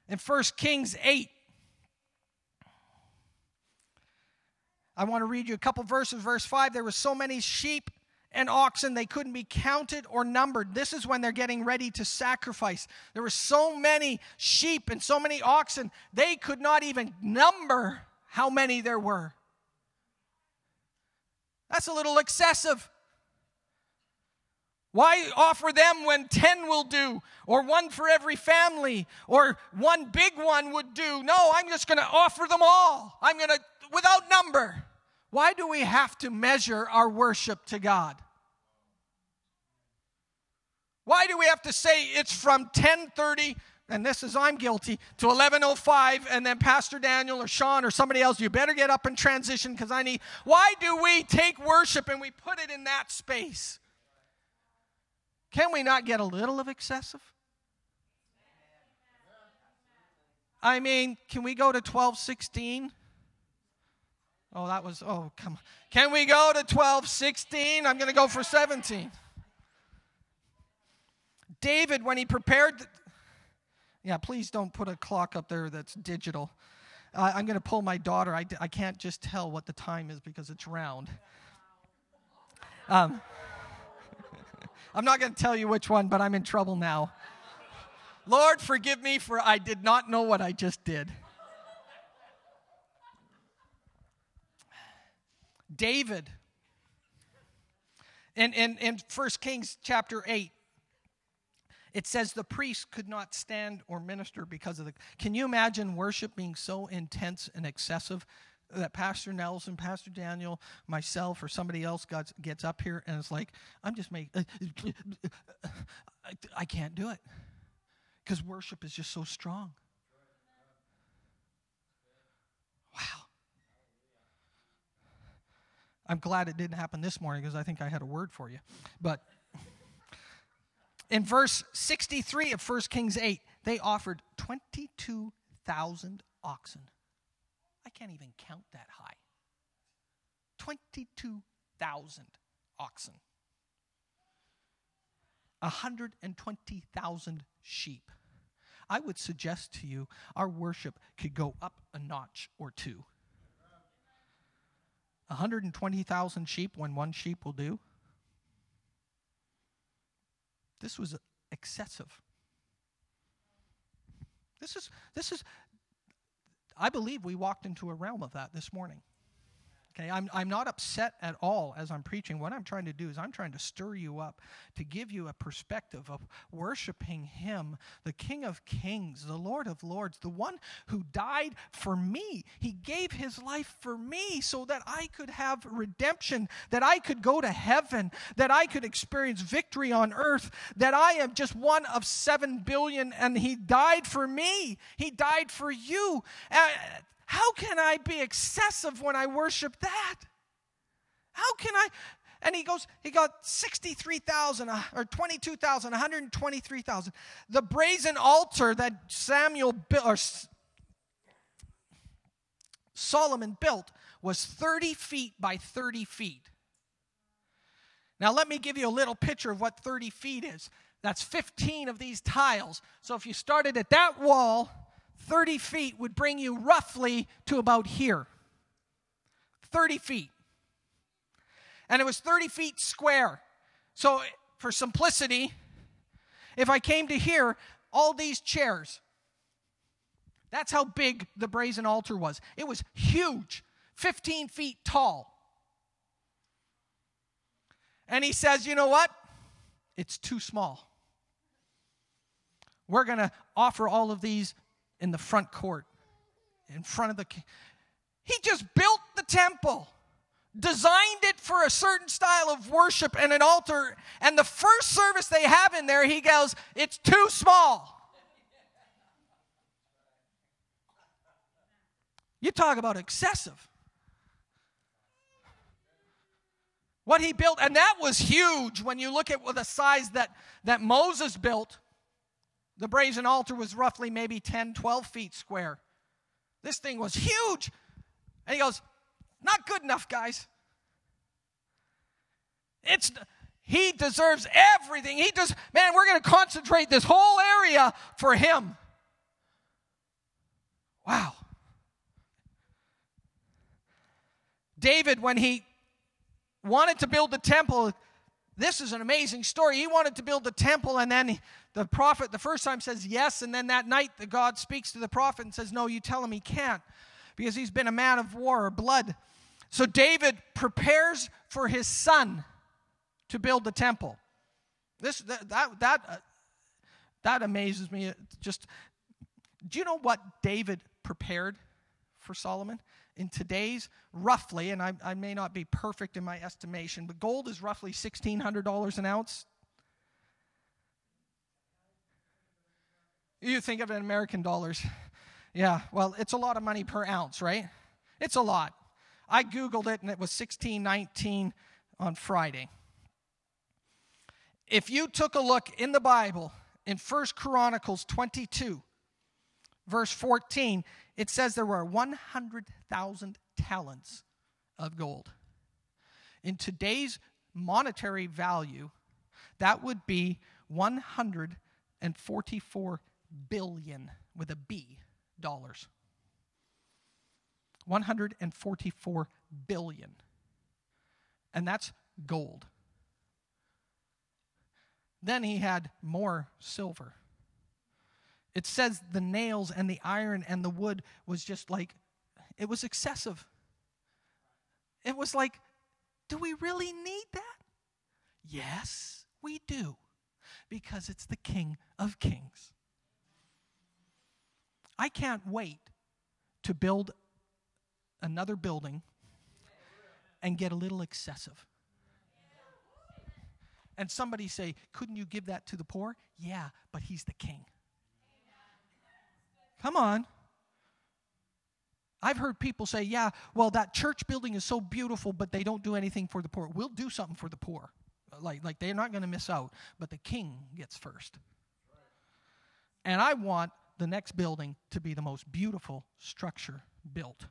In 1 Kings 8, I want to read you a couple verses. Verse 5 there were so many sheep and oxen, they couldn't be counted or numbered. This is when they're getting ready to sacrifice. There were so many sheep and so many oxen, they could not even number how many there were. That's a little excessive. Why offer them when 10 will do, or one for every family, or one big one would do? No, I'm just going to offer them all. I'm going to, without number. Why do we have to measure our worship to God? Why do we have to say it's from 1030 and this is I'm guilty to 1105 and then Pastor Daniel or Sean or somebody else you better get up and transition cuz I need Why do we take worship and we put it in that space? Can we not get a little of excessive? I mean, can we go to 1216? Oh, that was, oh, come on. Can we go to 1216? I'm going to go for 17. David, when he prepared, the, yeah, please don't put a clock up there that's digital. Uh, I'm going to pull my daughter. I, I can't just tell what the time is because it's round. Um, I'm not going to tell you which one, but I'm in trouble now. Lord, forgive me for I did not know what I just did. David. In, in, in 1 Kings chapter 8, it says the priest could not stand or minister because of the. Can you imagine worship being so intense and excessive that Pastor Nelson, Pastor Daniel, myself, or somebody else gets, gets up here and it's like, I'm just making. Uh, I can't do it because worship is just so strong. Wow. I'm glad it didn't happen this morning because I think I had a word for you. But in verse 63 of 1 Kings 8, they offered 22,000 oxen. I can't even count that high. 22,000 oxen. 120,000 sheep. I would suggest to you our worship could go up a notch or two. 120,000 sheep when one sheep will do. This was excessive. This is, this is, I believe we walked into a realm of that this morning. Okay, I'm, I'm not upset at all as I'm preaching. What I'm trying to do is I'm trying to stir you up to give you a perspective of worshiping Him, the King of Kings, the Lord of Lords, the one who died for me. He gave His life for me so that I could have redemption, that I could go to heaven, that I could experience victory on earth, that I am just one of seven billion and He died for me. He died for you. Uh, how can I be excessive when I worship that? How can I? And he goes, he got 63,000 uh, or 22,000, 123,000. The brazen altar that Samuel built, or Solomon built was 30 feet by 30 feet. Now, let me give you a little picture of what 30 feet is. That's 15 of these tiles. So if you started at that wall 30 feet would bring you roughly to about here. 30 feet. And it was 30 feet square. So, for simplicity, if I came to here, all these chairs, that's how big the brazen altar was. It was huge, 15 feet tall. And he says, You know what? It's too small. We're going to offer all of these in the front court, in front of the. He just built the temple, designed it for a certain style of worship and an altar. And the first service they have in there, he goes, It's too small. You talk about excessive. What he built, and that was huge when you look at the size that, that Moses built. The brazen altar was roughly maybe 10, 12 feet square. This thing was huge. And he goes, Not good enough, guys. It's he deserves everything. He does, man, we're going to concentrate this whole area for him. Wow. David, when he wanted to build the temple, this is an amazing story. He wanted to build the temple, and then the prophet the first time says yes, and then that night the God speaks to the prophet and says, No, you tell him he can't because he's been a man of war or blood. So David prepares for his son to build the temple. This that that that, uh, that amazes me. Just do you know what David prepared for Solomon? in today's roughly, and I, I, may not be perfect in my estimation, but gold is roughly $1,600 an ounce. You think of it in American dollars. Yeah, well, it's a lot of money per ounce, right? It's a lot. I Googled it and it was 1619 on Friday. If you took a look in the Bible in First Chronicles 22, verse 14, it says there were 100,000 talents of gold. In today's monetary value, that would be 144 billion with a B dollars. 144 billion. And that's gold. Then he had more silver it says the nails and the iron and the wood was just like, it was excessive. It was like, do we really need that? Yes, we do, because it's the King of Kings. I can't wait to build another building and get a little excessive. And somebody say, couldn't you give that to the poor? Yeah, but he's the king. Come on. I've heard people say, yeah, well, that church building is so beautiful, but they don't do anything for the poor. We'll do something for the poor. Like, like they're not going to miss out, but the king gets first. And I want the next building to be the most beautiful structure built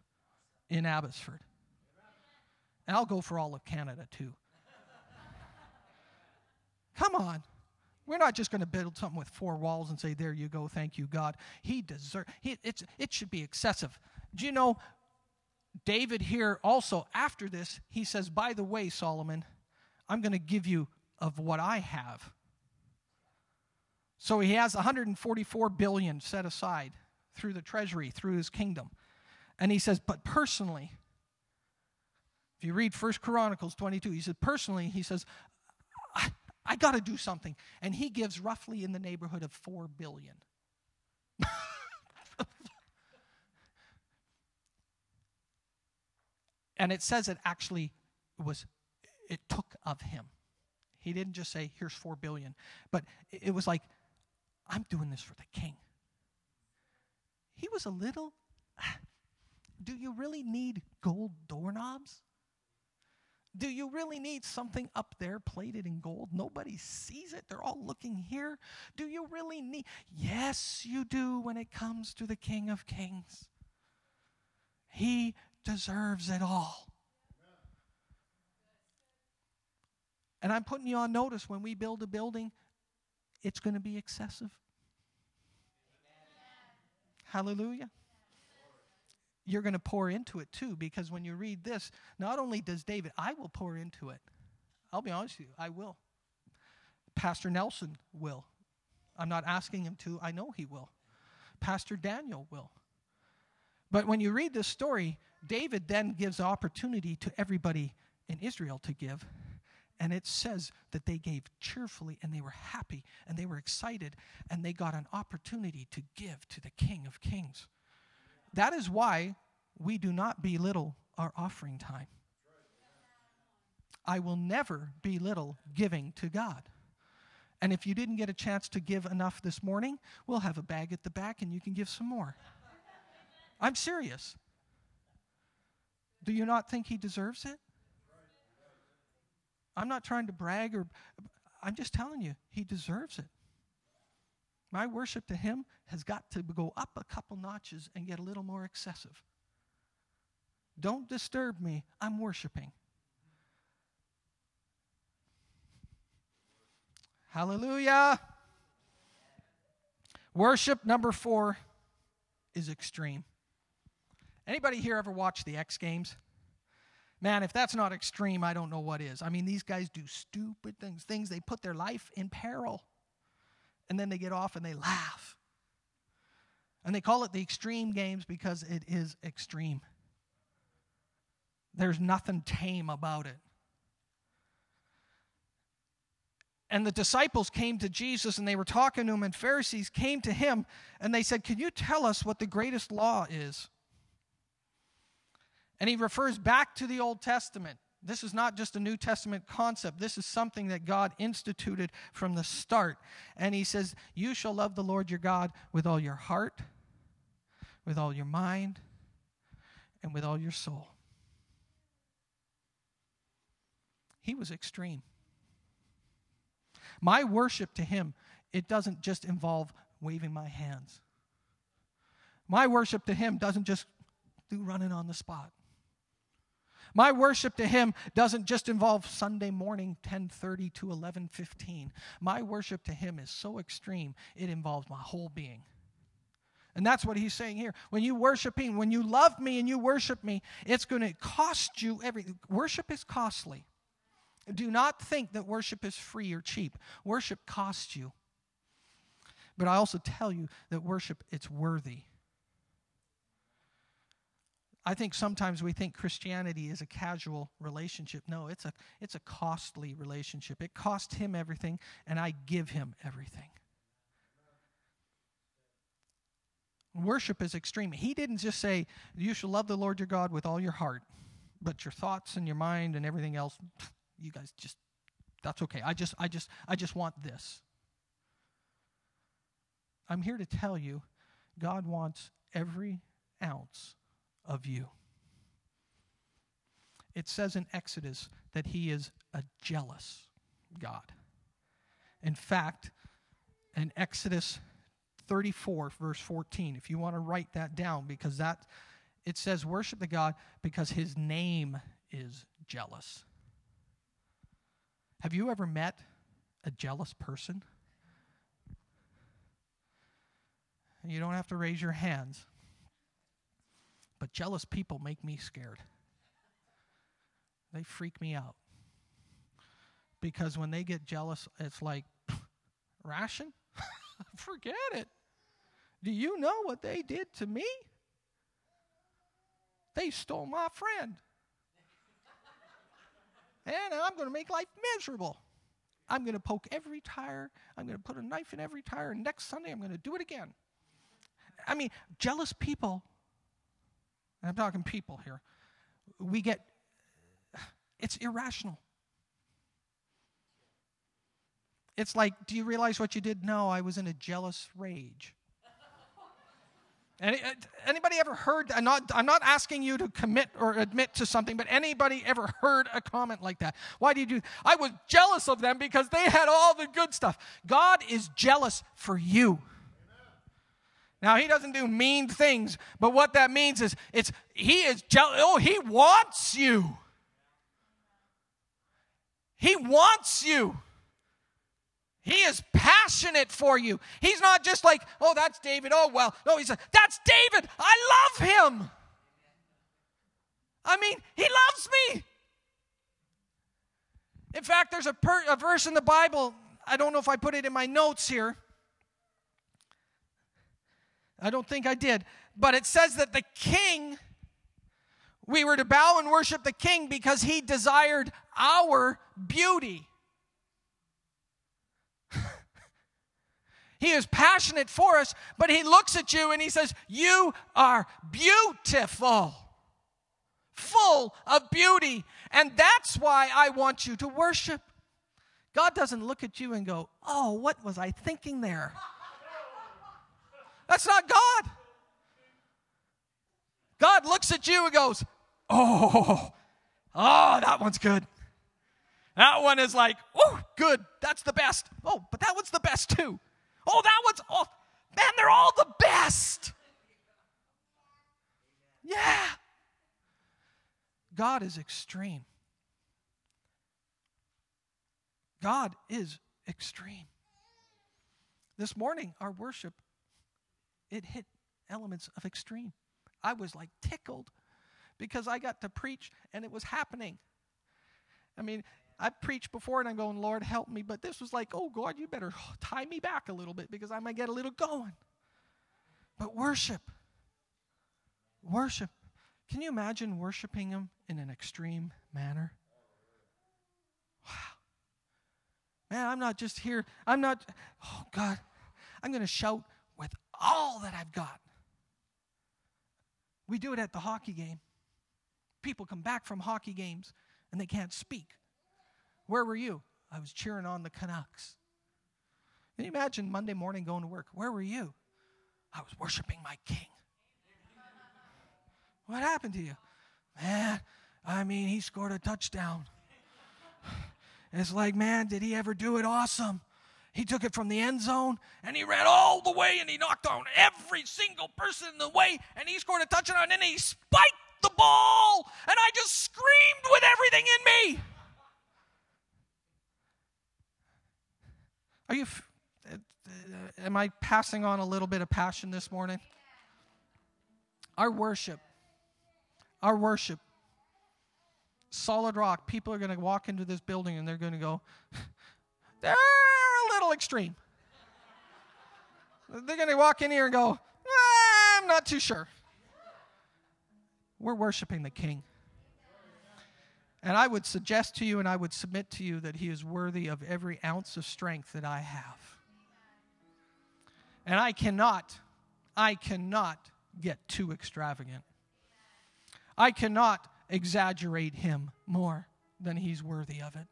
in Abbotsford. And I'll go for all of Canada too. Come on. We're not just going to build something with four walls and say, "There you go, thank you, God." He deserves. It's it should be excessive. Do you know? David here also after this he says, "By the way, Solomon, I'm going to give you of what I have." So he has 144 billion set aside through the treasury, through his kingdom. And he says, "But personally, if you read First Chronicles 22, he said, personally, he says, I got to do something. And he gives roughly in the neighborhood of 4 billion. (laughs) and it says it actually was it took of him. He didn't just say here's 4 billion, but it was like I'm doing this for the king. He was a little (sighs) do you really need gold doorknobs? Do you really need something up there plated in gold? Nobody sees it. They're all looking here. Do you really need? Yes, you do when it comes to the King of Kings. He deserves it all. And I'm putting you on notice when we build a building, it's going to be excessive. Hallelujah you're going to pour into it too, because when you read this, not only does David, I will pour into it. I'll be honest with you, I will. Pastor Nelson will. I'm not asking him to, I know he will. Pastor Daniel will. But when you read this story, David then gives opportunity to everybody in Israel to give. And it says that they gave cheerfully and they were happy and they were excited and they got an opportunity to give to the King of Kings. That is why we do not belittle our offering time. I will never belittle giving to God. And if you didn't get a chance to give enough this morning, we'll have a bag at the back and you can give some more. I'm serious. Do you not think he deserves it? I'm not trying to brag or I'm just telling you, he deserves it. My worship to him has got to go up a couple notches and get a little more excessive. Don't disturb me. I'm worshiping. Hallelujah. Worship number 4 is extreme. Anybody here ever watch the X Games? Man, if that's not extreme, I don't know what is. I mean, these guys do stupid things, things they put their life in peril. And then they get off and they laugh. And they call it the extreme games because it is extreme. There's nothing tame about it. And the disciples came to Jesus and they were talking to him, and Pharisees came to him and they said, Can you tell us what the greatest law is? And he refers back to the Old Testament. This is not just a New Testament concept. This is something that God instituted from the start. And he says, You shall love the Lord your God with all your heart, with all your mind, and with all your soul. He was extreme. My worship to him, it doesn't just involve waving my hands. My worship to him doesn't just do running on the spot. My worship to him doesn't just involve Sunday morning 10:30 to 11:15. My worship to him is so extreme, it involves my whole being. And that's what he's saying here. When you worship him, when you love me and you worship me, it's going to cost you everything. Worship is costly. Do not think that worship is free or cheap. Worship costs you. But I also tell you that worship it's worthy. I think sometimes we think Christianity is a casual relationship. No, it's a, it's a costly relationship. It cost him everything, and I give him everything. Worship is extreme. He didn't just say, You shall love the Lord your God with all your heart, but your thoughts and your mind and everything else, (sniffs) you guys just, that's okay. I just, I just, I just want this. I'm here to tell you, God wants every ounce of you. It says in Exodus that he is a jealous God. In fact, in Exodus 34, verse 14, if you want to write that down, because that it says, worship the God because his name is jealous. Have you ever met a jealous person? You don't have to raise your hands. But jealous people make me scared. They freak me out. Because when they get jealous, it's like, (laughs) ration? (laughs) Forget it. Do you know what they did to me? They stole my friend. (laughs) and I'm going to make life miserable. I'm going to poke every tire. I'm going to put a knife in every tire. And next Sunday, I'm going to do it again. I mean, jealous people I'm talking people here, we get, it's irrational. It's like, do you realize what you did? No, I was in a jealous rage. Any, uh, anybody ever heard? I'm not, I'm not asking you to commit or admit to something, but anybody ever heard a comment like that? Why do you do? I was jealous of them because they had all the good stuff. God is jealous for you. Now he doesn't do mean things, but what that means is it's he is jealous. Oh, he wants you. He wants you. He is passionate for you. He's not just like, oh, that's David. Oh, well. No, he's like, that's David. I love him. I mean, he loves me. In fact, there's a, per- a verse in the Bible. I don't know if I put it in my notes here I don't think I did. But it says that the king We were to bow and worship the king because he desired our beauty. (laughs) he is passionate for us, but he looks at you and he says, You are beautiful, full of beauty. And that's why I want you to worship. God doesn't look at you and go, Oh, what was I thinking there? (laughs) That's not God. God looks at you and goes, Oh, oh, that one's good. That one is like, oh, good. That's the best. Oh, but that one's the best too. Oh, that one's, oh, man, they're all the best. Yeah. God is extreme. God is extreme. This morning, our worship, it hit elements of extreme. I was like tickled because I got to preach and it was happening. I mean, I've preached before and I'm going, Lord, help me. But this was like, oh, God, you better (sighs) tie me back a little bit because I might get a little going. But worship, worship. Can you imagine worshiping Him in an extreme manner? Wow. Man, I'm not just here. I'm not, oh, God, I'm going to shout all that I've got. We do it at the hockey game. People come back from hockey games and they can't speak. Where were you? I was cheering on the Canucks. Can you imagine Monday morning going to work? Where were you? I was worshiping my king. What happened to you? Man, I mean, he scored a touchdown. It's like, man, did he ever do it awesome? He took it from the end zone and he ran all the way and he knocked on every single person in the way and he scored a touchdown and he spiked the ball and I just screamed with everything in me. Are you, uh, am I passing on a little bit of passion this morning? Our worship, our worship, solid rock, people are going to walk into this building and they're going to go, (laughs) they're a extreme. They're going to walk in here and go, ah, I'm not too sure. We're worshiping the King. And I would suggest to you and I would submit to you that he is worthy of every ounce of strength that I have. And I cannot, I cannot get too extravagant. I cannot exaggerate him more than he's worthy of it.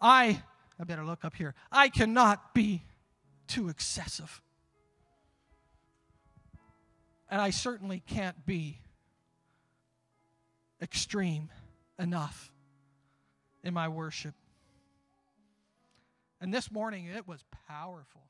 I, I better look up here, I cannot be too excessive. And I certainly can't be extreme enough in my worship. And this morning, it was powerful.